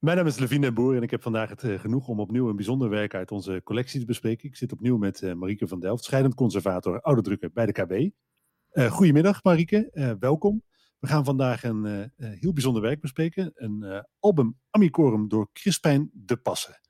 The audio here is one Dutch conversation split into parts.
Mijn naam is Levine Boer en ik heb vandaag het uh, genoeg om opnieuw een bijzonder werk uit onze collectie te bespreken. Ik zit opnieuw met uh, Marieke van Delft, scheidend conservator oude drukken bij de KB. Uh, goedemiddag Marieke, welkom. We gaan vandaag een heel bijzonder werk bespreken. Een album Amicorum door Crispijn de Passen.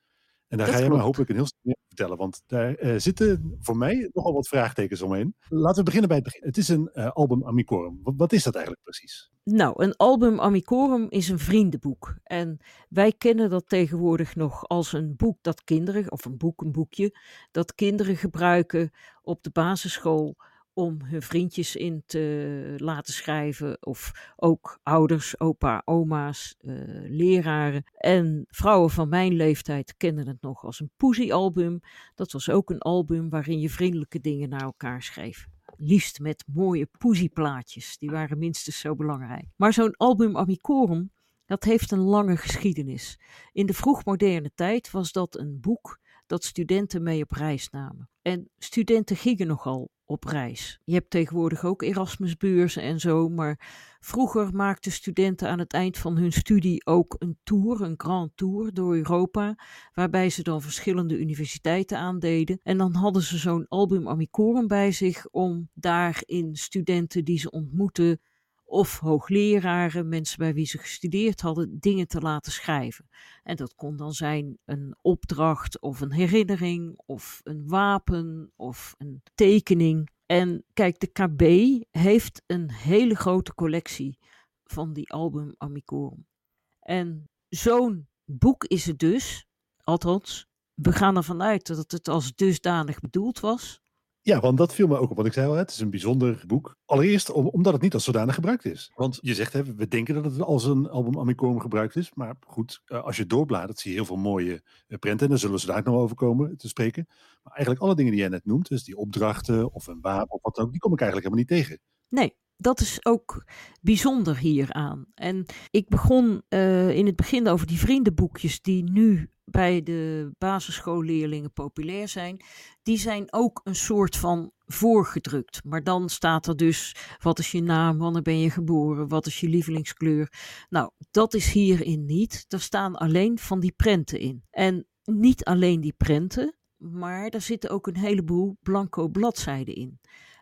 En daar ga je me hopelijk een heel stuk meer vertellen, want daar uh, zitten voor mij nogal wat vraagtekens omheen. Laten we beginnen bij het begin. Het is een uh, album Amicorum. Wat, wat, is dat eigenlijk precies? Nou, een album Amicorum is een vriendenboek. En wij kennen dat tegenwoordig nog als een boek dat kinderen, of een boek, een boekje, dat kinderen gebruiken op de basisschool om hun vriendjes in te laten schrijven. Of ook ouders, opa, oma's, uh, leraren. En vrouwen van mijn leeftijd kennen het nog als een poesie-album. Dat was ook een album waarin je vriendelijke dingen naar elkaar schreef. Liefst met mooie poesieplaatjes. Die waren minstens zo belangrijk. Maar zo'n album Amicorum, dat heeft een lange geschiedenis. In de vroegmoderne tijd was dat een boek dat studenten mee op reis namen. En studenten gingen nogal op reis. Je hebt tegenwoordig ook Erasmusbeurzen en zo, maar vroeger maakten studenten aan het eind van hun studie ook een tour, een grand tour door Europa, waarbij ze dan verschillende universiteiten aandeden. En dan hadden ze zo'n album amicorum bij zich om daarin studenten die ze ontmoeten of hoogleraren, mensen bij wie ze gestudeerd hadden, dingen te laten schrijven. En dat kon dan zijn een opdracht of een herinnering of een wapen of een tekening. En kijk, de KB heeft een hele grote collectie van die album Amicorum. En zo'n boek is het dus, althans, we gaan ervan uit dat het als dusdanig bedoeld was. Ja, want dat viel me ook op. Want ik zei al, het is een bijzonder boek. Allereerst omdat het niet als zodanig gebruikt is. Want je zegt, hè, we denken dat het als een album Amicorum gebruikt is. Maar goed, eh, als je doorbladert, zie je heel veel mooie eh, prenten. En daar zullen ze daar nog over komen te spreken. Maar eigenlijk alle dingen die jij net noemt, dus die opdrachten of een wapen of wat ook, die kom ik eigenlijk helemaal niet tegen. Nee, dat is ook bijzonder hieraan. En ik begon uh, in het begin over die vriendenboekjes die nu bij de basisschoolleerlingen populair zijn, die zijn ook een soort van voorgedrukt. Maar dan staat er dus: wat is je naam, wanneer ben je geboren, wat is je lievelingskleur. Nou, dat is hierin niet. Er staan alleen van die prenten in. En niet alleen die prenten, maar er zitten ook een heleboel blanco bladzijden in.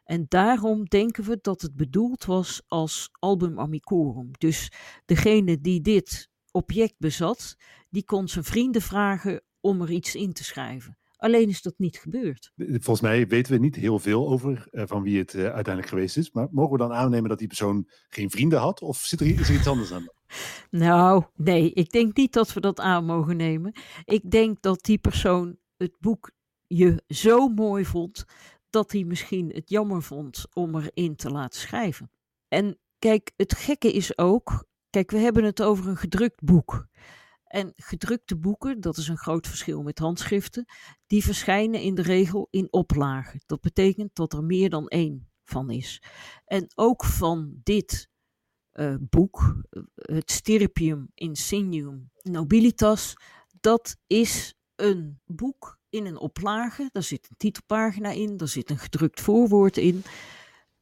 En daarom denken we dat het bedoeld was als album amicorum. Dus degene die dit object bezat, die kon zijn vrienden vragen om er iets in te schrijven. Alleen is dat niet gebeurd. Volgens mij weten we niet heel veel over uh, van wie het uh, uiteindelijk geweest is. Maar mogen we dan aannemen dat die persoon geen vrienden had? Of zit er, is er iets anders aan? Nou, nee, ik denk niet dat we dat aan mogen nemen. Ik denk dat die persoon het boek je zo mooi vond dat hij misschien het jammer vond om erin te laten schrijven. En kijk, het gekke is ook, kijk, we hebben het over een gedrukt boek. En gedrukte boeken, dat is een groot verschil met handschriften, die verschijnen in de regel in oplagen. Dat betekent dat er meer dan één van is. En ook van dit uh, boek, uh, het Stirpium Insignium Nobilitas, dat is een boek in een oplage. Daar zit een titelpagina in, daar zit een gedrukt voorwoord in.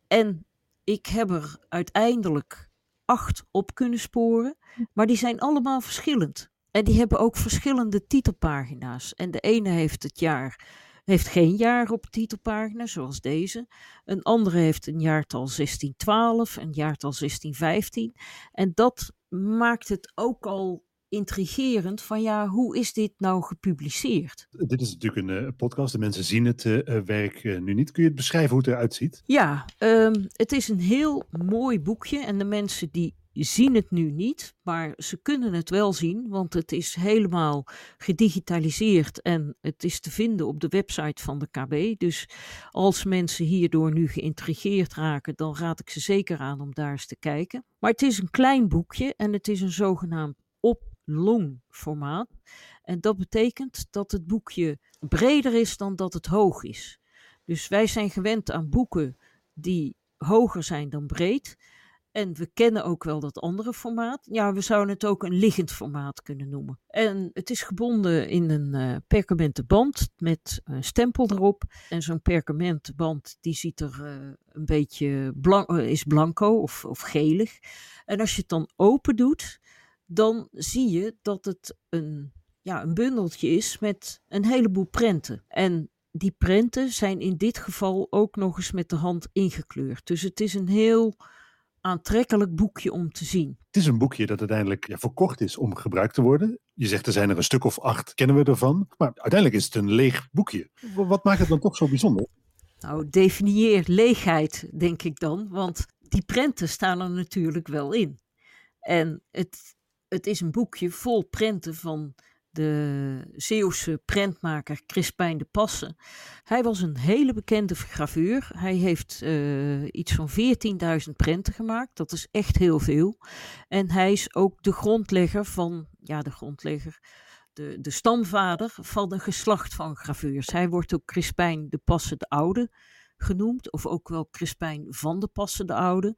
En ik heb er uiteindelijk acht op kunnen sporen, maar die zijn allemaal verschillend. En die hebben ook verschillende titelpagina's. En de ene heeft het jaar, heeft geen jaar op titelpagina, zoals deze. Een andere heeft een jaartal 1612, een jaartal 1615. En dat maakt het ook al intrigerend van ja, hoe is dit nou gepubliceerd? Dit is natuurlijk een uh, podcast, de mensen zien het uh, werk uh, nu niet. Kun je het beschrijven hoe het eruit ziet? Ja, um, het is een heel mooi boekje en de mensen die zien het nu niet, maar ze kunnen het wel zien, want het is helemaal gedigitaliseerd en het is te vinden op de website van de KB. Dus als mensen hierdoor nu geïntrigeerd raken, dan raad ik ze zeker aan om daar eens te kijken. Maar het is een klein boekje en het is een zogenaamd long formaat. En dat betekent dat het boekje breder is dan dat het hoog is. Dus wij zijn gewend aan boeken die hoger zijn dan breed. En we kennen ook wel dat andere formaat. Ja, we zouden het ook een liggend formaat kunnen noemen. En het is gebonden in een uh, perkamenten band met een stempel erop. En zo'n perkamentenband die ziet er uh, een beetje uh, is blanco of, of gelig. En als je het dan open doet, dan zie je dat het een, ja, een bundeltje is met een heleboel prenten. En die prenten zijn in dit geval ook nog eens met de hand ingekleurd. Dus het is een heel aantrekkelijk boekje om te zien. Het is een boekje dat uiteindelijk ja, verkocht is om gebruikt te worden. Je zegt er zijn er een stuk of acht, kennen we ervan. Maar uiteindelijk is het een leeg boekje. Wat maakt het dan toch zo bijzonder? Nou, definieer leegheid, denk ik dan. Want die prenten staan er natuurlijk wel in. En het, het is een boekje vol prenten van de Zeeuwse prentmaker Crispijn de Passen. Hij was een hele bekende graveur. Hij heeft uh, iets van 14.000 prenten gemaakt. Dat is echt heel veel. En hij is ook de grondlegger van, ja, de grondlegger, de, de stamvader van een geslacht van graveurs. Hij wordt ook Crispijn de Passen de Oude genoemd, of ook wel Crispijn van de Passen de Oude.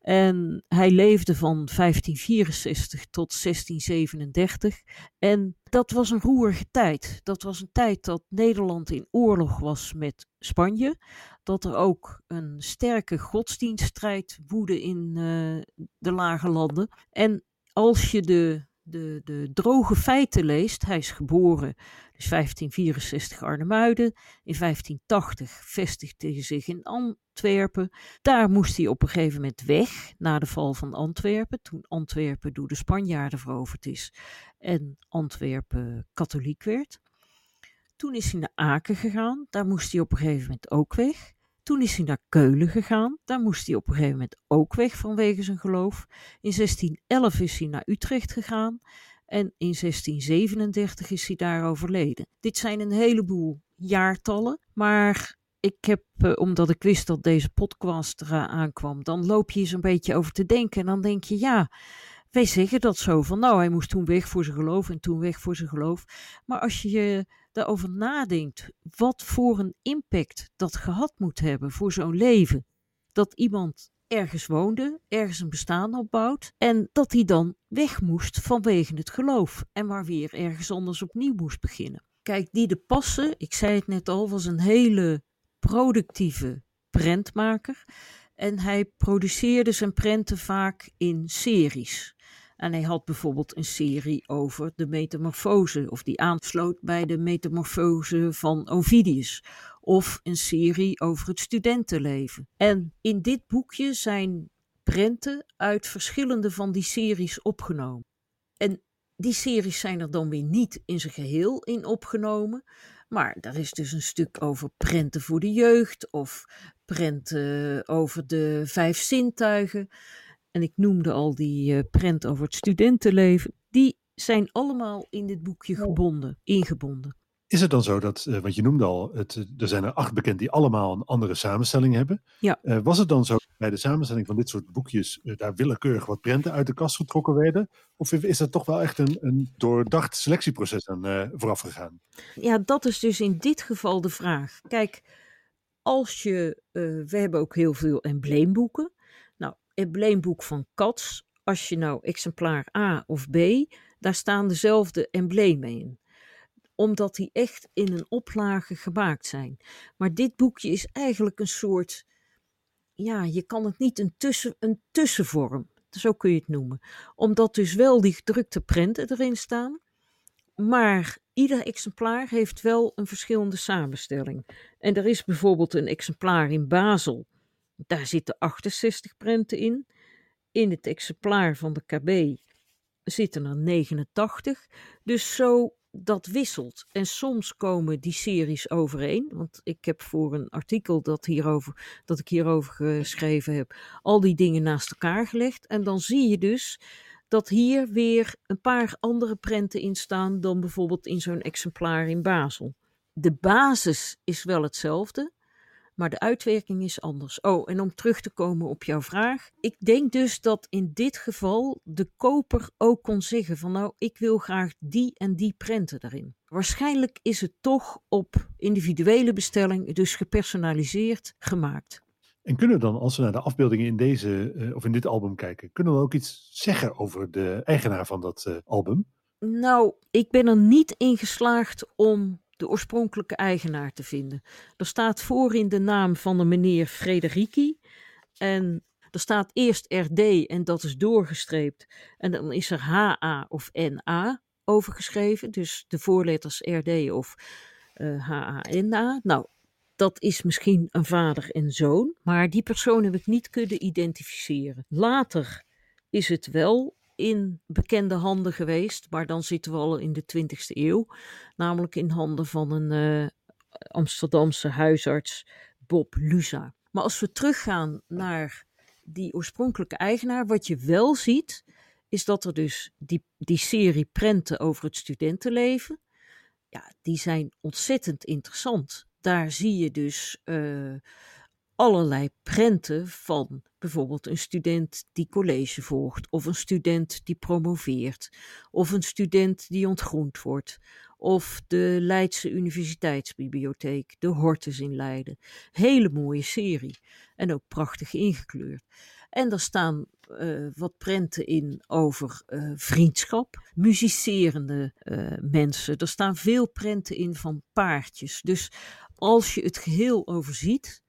En hij leefde van 1564 tot 1637. En dat was een roerige tijd. Dat was een tijd dat Nederland in oorlog was met Spanje. Dat er ook een sterke godsdienststrijd woedde in uh, de lage landen. En als je de de, de droge feiten leest, hij is geboren, dus 1564 Arnhemuiden. In 1580 vestigde hij zich in Antwerpen. Daar moest hij op een gegeven moment weg, na de val van Antwerpen, toen Antwerpen door de Spanjaarden veroverd is en Antwerpen katholiek werd. Toen is hij naar Aken gegaan, daar moest hij op een gegeven moment ook weg. Toen is hij naar Keulen gegaan. Daar moest hij op een gegeven moment ook weg vanwege zijn geloof. In 1611 is hij naar Utrecht gegaan. En in 1637 is hij daar overleden. Dit zijn een heleboel jaartallen. Maar ik heb, eh, omdat ik wist dat deze podcast eraan aankwam, dan loop je eens een beetje over te denken. En dan denk je, ja, wij zeggen dat zo van, nou, hij moest toen weg voor zijn geloof en toen weg voor zijn geloof. Maar als je daarover nadenkt, wat voor een impact dat gehad moet hebben voor zo'n leven. Dat iemand ergens woonde, ergens een bestaan opbouwt en dat hij dan weg moest vanwege het geloof en maar weer ergens anders opnieuw moest beginnen. Kijk, die de Passen, ik zei het net al, was een hele productieve prentmaker en hij produceerde zijn prenten vaak in series. En hij had bijvoorbeeld een serie over de metamorfose, of die aansloot bij de metamorfose van Ovidius. Of een serie over het studentenleven. En in dit boekje zijn prenten uit verschillende van die series opgenomen. En die series zijn er dan weer niet in zijn geheel in opgenomen. Maar daar is dus een stuk over prenten voor de jeugd of prenten over de vijf zintuigen. En ik noemde al die uh, prent over het studentenleven. Die zijn allemaal in dit boekje gebonden, ingebonden. Is het dan zo dat, uh, want je noemde al, het, er zijn er acht bekend die allemaal een andere samenstelling hebben. Ja. Uh, was het dan zo bij de samenstelling van dit soort boekjes daar willekeurig wat prenten uit de kast getrokken werden? Of is er toch wel echt een, een doordacht selectieproces aan vooraf gegaan? Ja, dat is dus in dit geval de vraag. Kijk, als je, we hebben ook heel veel embleemboeken embleemboek van Cats, als je nou exemplaar A of B, daar staan dezelfde emblemen in omdat die echt in een oplage gemaakt zijn. Maar dit boekje is eigenlijk een soort, ja, je kan het niet een, tussen, een tussenvorm, zo kun je het noemen. Omdat dus wel die gedrukte prenten erin staan, maar ieder exemplaar heeft wel een verschillende samenstelling. En er is bijvoorbeeld een exemplaar in Basel daar zitten 68 prenten in. In het exemplaar van de KB zitten er 89. Dus zo dat wisselt. En soms komen die series overeen. Want ik heb voor een artikel dat, hierover, dat ik hierover geschreven heb, al die dingen naast elkaar gelegd. En dan zie je dus dat hier weer een paar andere prenten in staan dan bijvoorbeeld in zo'n exemplaar in Basel. De basis is wel hetzelfde maar de uitwerking is anders. Oh, en om terug te komen op jouw vraag. Ik denk dus dat in dit geval de koper ook kon zeggen van nou, ik wil graag die en die prenten erin. Waarschijnlijk is het toch op individuele bestelling, dus gepersonaliseerd, gemaakt. En kunnen we dan, als we naar de afbeeldingen in deze uh, of in dit album kijken, kunnen we ook iets zeggen over de eigenaar van dat uh, album? Nou, ik ben er niet in geslaagd om de oorspronkelijke eigenaar te vinden. Er staat voor in de naam van de meneer Frederiki. En Er staat eerst RD en dat is doorgestreept. En dan is er HA of NA overgeschreven. Dus de voorletters RD of uh, HA-NA. Nou, dat is misschien een vader en zoon, maar die persoon heb ik niet kunnen identificeren. Later is het wel in bekende handen geweest, maar dan zitten we al in de 20e eeuw, namelijk in handen van een uh, Amsterdamse huisarts, Bob Lusa. Maar als we teruggaan naar die oorspronkelijke eigenaar, wat je wel ziet, is dat er dus die, die serie prenten over het studentenleven, ja, die zijn ontzettend interessant. Daar zie je dus uh, allerlei prenten van bijvoorbeeld een student die college volgt, of een student die promoveert, of een student die ontgroend wordt, of de Leidse Universiteitsbibliotheek, de Hortus in Leiden. Hele mooie serie en ook prachtig ingekleurd. En er staan uh, wat prenten in over uh, vriendschap, muzicerende uh, mensen. Er staan veel prenten in van paardjes. Dus als je het geheel overziet,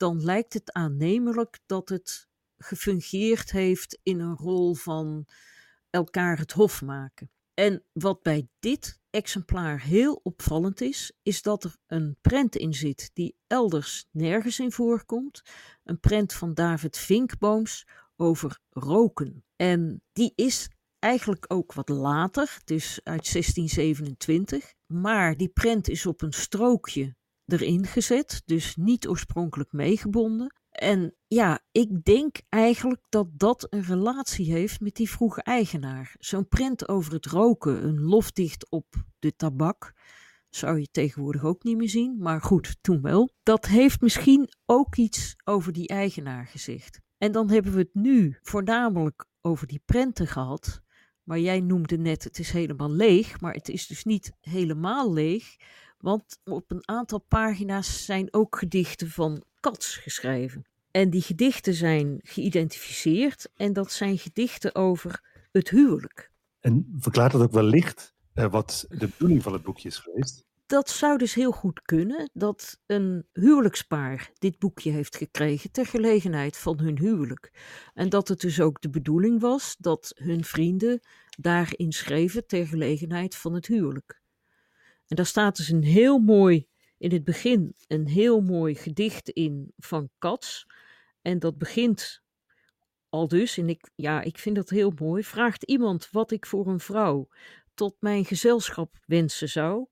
dan lijkt het aannemelijk dat het gefungeerd heeft in een rol van elkaar het hof maken. En wat bij dit exemplaar heel opvallend is, is dat er een prent in zit die elders nergens in voorkomt. Een prent van David Vinkbooms over roken. En die is eigenlijk ook wat later, dus uit 1627. Maar die prent is op een strookje erin gezet, dus niet oorspronkelijk meegebonden. En ja, ik denk eigenlijk dat dat een relatie heeft met die vroege eigenaar. Zo'n prent over het roken, een lofdicht op de tabak, zou je tegenwoordig ook niet meer zien, maar goed, toen wel. Dat heeft misschien ook iets over die eigenaar gezegd. En dan hebben we het nu voornamelijk over die prenten gehad. Maar jij noemde net, het is helemaal leeg, maar het is dus niet helemaal leeg. Want op een aantal pagina's zijn ook gedichten van Cats geschreven. En die gedichten zijn geïdentificeerd en dat zijn gedichten over het huwelijk. En verklaart dat ook wellicht uh, wat de bedoeling van het boekje is geweest? Dat zou dus heel goed kunnen dat een huwelijkspaar dit boekje heeft gekregen ter gelegenheid van hun huwelijk. En dat het dus ook de bedoeling was dat hun vrienden daarin schreven ter gelegenheid van het huwelijk. En daar staat dus een heel mooi, in het begin, een heel mooi gedicht in van Cats. En dat begint al dus, en ik, ja, ik vind dat heel mooi. Vraagt iemand wat ik voor een vrouw tot mijn gezelschap wensen zou?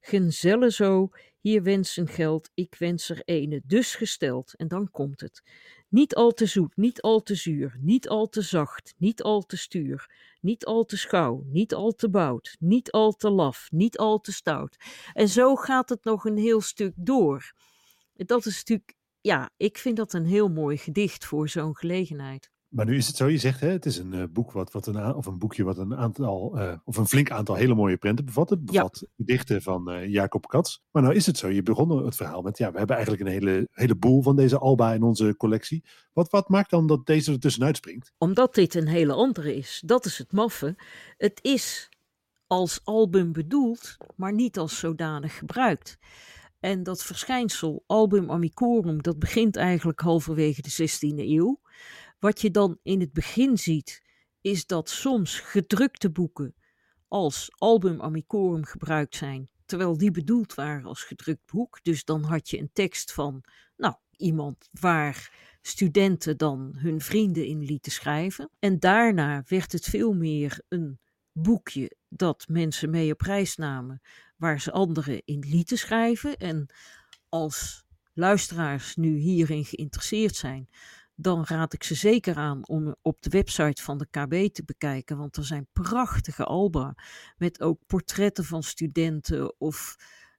Genzellen zo, hier wensen geld, ik wens er ene, dus gesteld. En dan komt het. Niet al te zoet, niet al te zuur, niet al te zacht, niet al te stuur, niet al te schouw, niet al te bout, niet al te laf, niet al te stout. En zo gaat het nog een heel stuk door. Dat is natuurlijk, ja, ik vind dat een heel mooi gedicht voor zo'n gelegenheid. Maar nu is het zo, je zegt, hè, het is een uh, boek wat, wat een, of een boekje wat een aantal, uh, of een flink aantal hele mooie prenten bevat. Het bevat ja. gedichten van uh, Jacob Katz. Maar nou is het zo, je begon het verhaal met, ja, we hebben eigenlijk een hele, hele boel van deze Alba in onze collectie. Wat, wat maakt dan dat deze er tussenuit springt? Omdat dit een hele andere is. Dat is het maffe. Het is als album bedoeld, maar niet als zodanig gebruikt. En dat verschijnsel, album amicorum, dat begint eigenlijk halverwege de 16e eeuw. Wat je dan in het begin ziet, is dat soms gedrukte boeken als album amicorum gebruikt zijn, terwijl die bedoeld waren als gedrukt boek. Dus dan had je een tekst van, nou, iemand waar studenten dan hun vrienden in lieten schrijven. En daarna werd het veel meer een boekje dat mensen mee op reis namen, waar ze anderen in lieten schrijven. En als luisteraars nu hierin geïnteresseerd zijn, dan raad ik ze zeker aan om op de website van de KB te bekijken, want er zijn prachtige alba met ook portretten van studenten of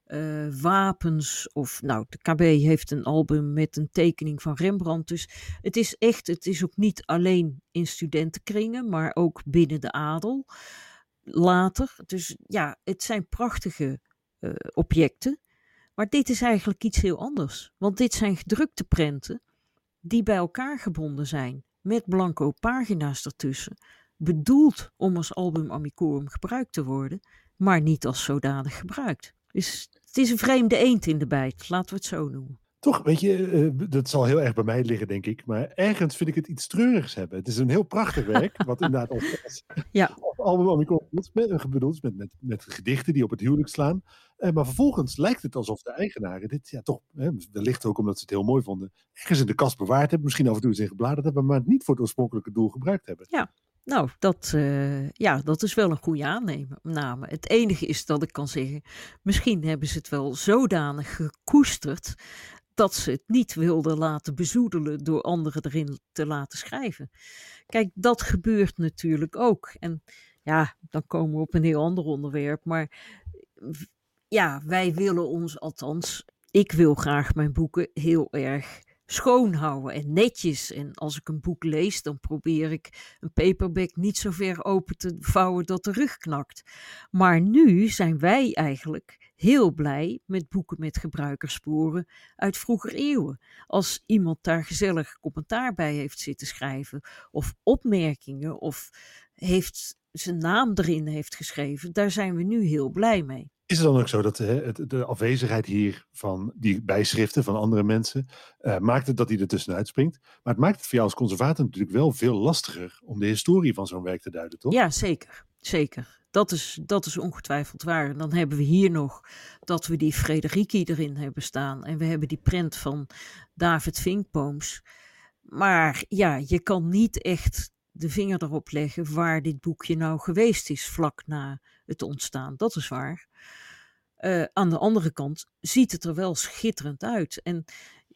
uh, wapens. Of nou, de KB heeft een album met een tekening van Rembrandt. Dus het is echt, het is ook niet alleen in studentenkringen, maar ook binnen de adel. Later. Dus ja, het zijn prachtige uh, objecten. Maar dit is eigenlijk iets heel anders. Want dit zijn gedrukte prenten die bij elkaar gebonden zijn met blanco pagina's ertussen, bedoeld om als album amicorum gebruikt te worden, maar niet als zodanig gebruikt. Dus het is een vreemde eend in de bijt, laten we het zo noemen. toch, weet je, uh, dat zal heel erg bij mij liggen, denk ik. Maar ergens vind ik het iets treurigs hebben. Het is een heel prachtig werk, wat inderdaad als, ja. als album met, bedoeld met, met, met gedichten die op het huwelijk slaan. Uh, maar vervolgens lijkt het alsof de eigenaren dit ja, toch, hè, wellicht ook omdat ze het heel mooi vonden, ergens in de kast bewaard hebben. Misschien af en toe eens in gebladerd hebben, maar het niet voor het oorspronkelijke doel gebruikt hebben. Ja, nou, dat, uh, ja, dat is wel een goede aanname. Het enige is dat ik kan zeggen, misschien hebben ze het wel zodanig gekoesterd dat ze het niet wilden laten bezoedelen door anderen erin te laten schrijven. Kijk, dat gebeurt natuurlijk ook. En ja, dan komen we op een heel ander onderwerp. Maar ja, wij willen ons althans, ik wil graag mijn boeken heel erg schoonhouden en netjes. En als ik een boek lees, dan probeer ik een paperback niet zo ver open te vouwen dat de rug knakt. Maar nu zijn wij eigenlijk heel blij met boeken met gebruikersporen uit vroeger eeuwen. Als iemand daar gezellig commentaar bij heeft zitten schrijven, of opmerkingen, of heeft zijn naam erin heeft geschreven, daar zijn we nu heel blij mee. Is het dan ook zo dat hè, de afwezigheid hier van die bijschriften van andere mensen uh, maakt het dat hij er tussenuit springt? Maar het maakt het voor jou als conservator natuurlijk wel veel lastiger om de historie van zo'n werk te duiden, toch? Ja, zeker. Zeker. Dat is, dat is ongetwijfeld waar. En dan hebben we hier nog dat we die Frederiki erin hebben staan. En we hebben die prent van David Vinkpooms. Maar ja, je kan niet echt de vinger erop leggen waar dit boekje nou geweest is vlak na het ontstaan. Dat is waar. Uh, aan de andere kant ziet het er wel schitterend uit. En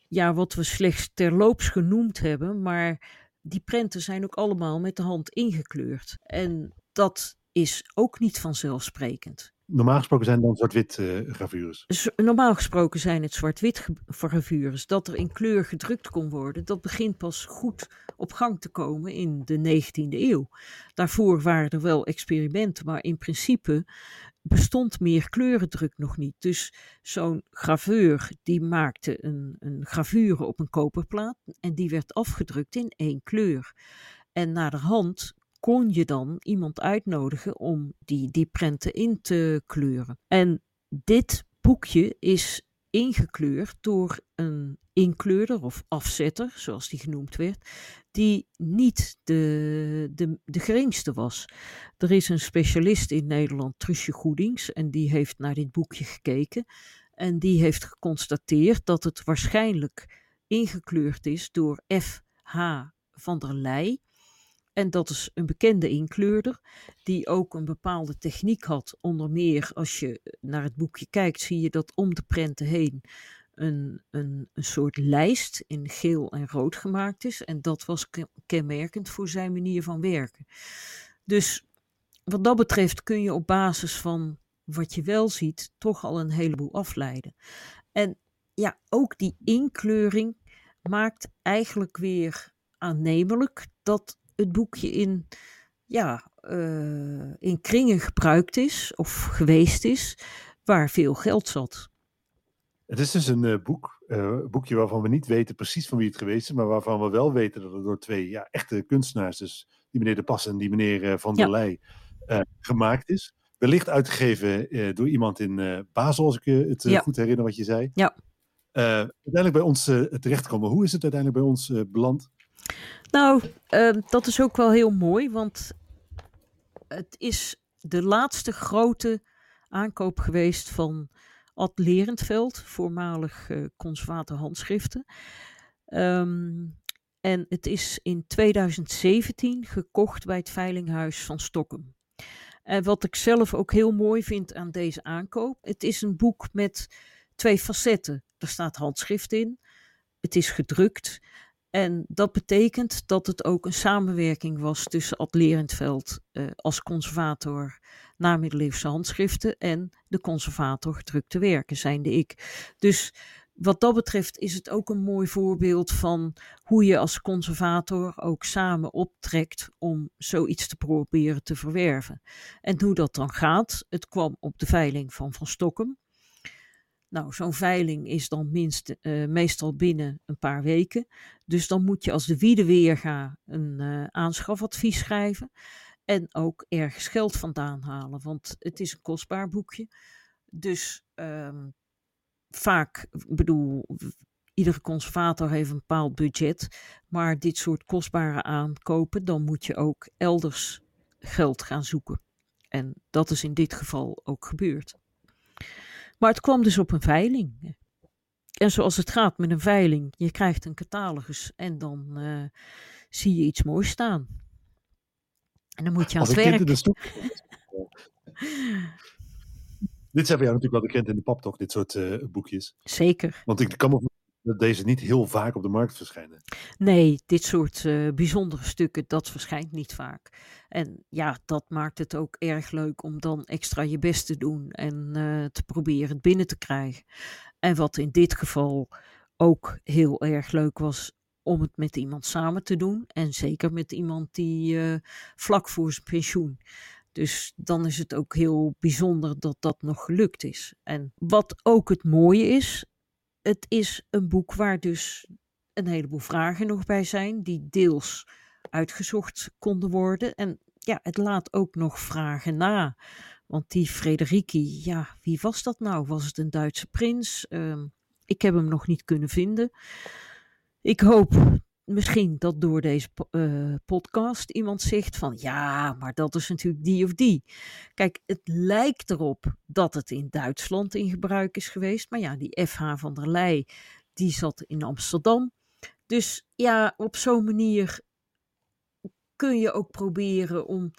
ja, wat we slechts terloops genoemd hebben, maar die prenten zijn ook allemaal met de hand ingekleurd. En dat is ook niet vanzelfsprekend. Normaal gesproken zijn dan zwart-wit uh, gravures? Normaal gesproken zijn het zwart-wit gravures. Dat er in kleur gedrukt kon worden, dat begint pas goed op gang te komen in de 19e eeuw. Daarvoor waren er wel experimenten, maar in principe bestond meer kleurendruk nog niet. Dus zo'n graveur die maakte een, een gravure op een koperplaat en die werd afgedrukt in één kleur. En naderhand kon je dan iemand uitnodigen om die, die prenten in te kleuren. En dit boekje is ingekleurd door een inkleurder of afzetter, zoals die genoemd werd, die niet de, de, de geringste was. Er is een specialist in Nederland, Trusje Goedings, en die heeft naar dit boekje gekeken. En die heeft geconstateerd dat het waarschijnlijk ingekleurd is door F.H. van der Leij. En dat is een bekende inkleurder, die ook een bepaalde techniek had. Onder meer, als je naar het boekje kijkt, zie je dat om de prenten heen een, een, een soort lijst in geel en rood gemaakt is. En dat was kenmerkend voor zijn manier van werken. Dus wat dat betreft kun je op basis van wat je wel ziet, toch al een heleboel afleiden. En ja, ook die inkleuring maakt eigenlijk weer aannemelijk dat het boekje in, ja, uh, in kringen gebruikt is of geweest is waar veel geld zat. Het is dus een uh, boek, uh, boekje waarvan we niet weten precies van wie het geweest is, maar waarvan we wel weten dat het door twee ja, echte kunstenaars, dus die meneer De Pas en die meneer Van der ja. Leij, gemaakt is. Wellicht uitgegeven door iemand in Basel, als ik het ja. goed herinner wat je zei. Ja. uiteindelijk bij ons terechtkomen. Hoe is het uiteindelijk bij ons beland? Nou, uh, dat is ook wel heel mooi, want het is de laatste grote aankoop geweest van Ad voormalig uh, handschriften. Um, en het is in 2017 gekocht bij het Veilinghuis van Stockholm. En wat ik zelf ook heel mooi vind aan deze aankoop, het is een boek met twee facetten. Er staat handschrift in, het is gedrukt en dat betekent dat het ook een samenwerking was tussen Ad Lerentveld uh, als conservator middeleeuwse handschriften en de conservator gedrukte werken, zijnde ik. Dus wat dat betreft is het ook een mooi voorbeeld van hoe je als conservator ook samen optrekt om zoiets te proberen te verwerven. En hoe dat dan gaat, het kwam op de veiling van Van Stokken. Nou, zo'n veiling is dan minst, uh, meestal binnen een paar weken. Dus dan moet je als de Wiedeweerga een uh, aanschafadvies schrijven. En ook ergens geld vandaan halen, want het is een kostbaar boekje. Dus um, vaak, bedoel, iedere conservator heeft een bepaald budget. Maar dit soort kostbare aankopen, dan moet je ook elders geld gaan zoeken. En dat is in dit geval ook gebeurd. Maar het kwam dus op een veiling. En zoals het gaat met een veiling, je krijgt een catalogus en dan uh, zie je iets moois staan. En dan moet je aan het werk. dit zijn voor jou natuurlijk wel de krent in de pap, toch? Dit soort uh, boekjes. Zeker. Want ik kan me dat deze niet heel vaak op de markt verschijnen. Nee, dit soort uh, bijzondere stukken, dat verschijnt niet vaak. En ja, dat maakt het ook erg leuk om dan extra je best te doen en uh, te proberen het binnen te krijgen. En wat in dit geval ook heel erg leuk was, om het met iemand samen te doen. En zeker met iemand die uh, vlak voor zijn pensioen. Dus dan is het ook heel bijzonder dat dat nog gelukt is. En wat ook het mooie is, het is een boek waar dus een heleboel vragen nog bij zijn, die deels uitgezocht konden worden. En ja, het laat ook nog vragen na. Want die Frederiki, ja, wie was dat nou? Was het een Duitse prins? Uh, ik heb hem nog niet kunnen vinden. Ik hoop misschien dat door deze uh, podcast iemand zegt van ja, maar dat is natuurlijk die of die. Kijk, het lijkt erop dat het in Duitsland in gebruik is geweest. Maar ja, die FH van der Leij, die zat in Amsterdam. Dus ja, op zo'n manier kun je ook proberen om.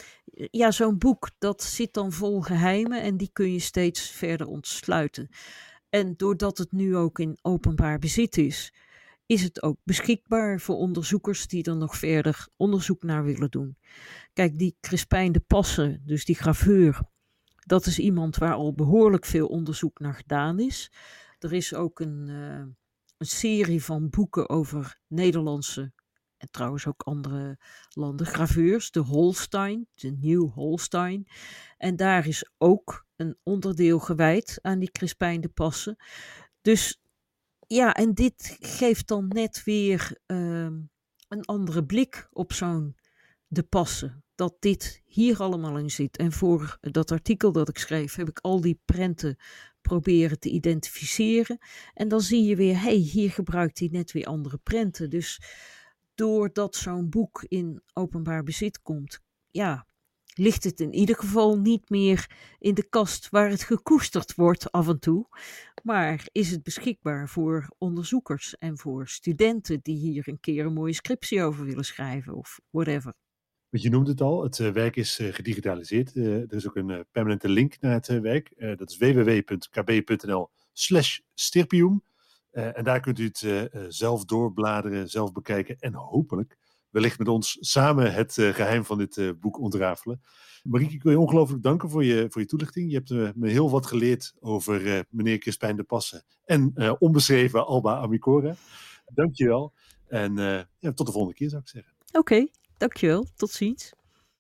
Ja, zo'n boek dat zit dan vol geheimen en die kun je steeds verder ontsluiten. En doordat het nu ook in openbaar bezit is, is het ook beschikbaar voor onderzoekers die er nog verder onderzoek naar willen doen. Kijk, die Crispijn de Passen, dus die graveur, dat is iemand waar al behoorlijk veel onderzoek naar gedaan is. Er is ook een, uh, een serie van boeken over Nederlandse en trouwens ook andere landen, graveurs, de Holstein, de Nieuw Holstein. En daar is ook een onderdeel gewijd aan die Crispijn de Passen. Dus ja, en dit geeft dan net weer uh, een andere blik op zo'n de passen. Dat dit hier allemaal in zit. En voor dat artikel dat ik schreef, heb ik al die prenten proberen te identificeren. En dan zie je weer, hé, hey, hier gebruikt hij net weer andere prenten. Dus doordat zo'n boek in openbaar bezit komt, ja, ligt het in ieder geval niet meer in de kast waar het gekoesterd wordt af en toe, maar is het beschikbaar voor onderzoekers en voor studenten die hier een keer een mooie scriptie over willen schrijven of whatever. Je noemde het al, het uh, werk is uh, gedigitaliseerd. Uh, er is ook een permanente link naar het werk. dat is www.kb.nl slash stirpium. en daar kunt u het zelf doorbladeren, zelf bekijken en hopelijk wellicht met ons samen het geheim van dit boek ontrafelen. Marieke, ik wil je ongelooflijk danken voor je, voor je toelichting. Je hebt uh, me heel wat geleerd over meneer Crispijn de Passen en onbeschreven Alba Amicora. Dank je wel. En ja, tot de volgende keer zou ik zeggen. Oké, okay, dankjewel. Tot ziens.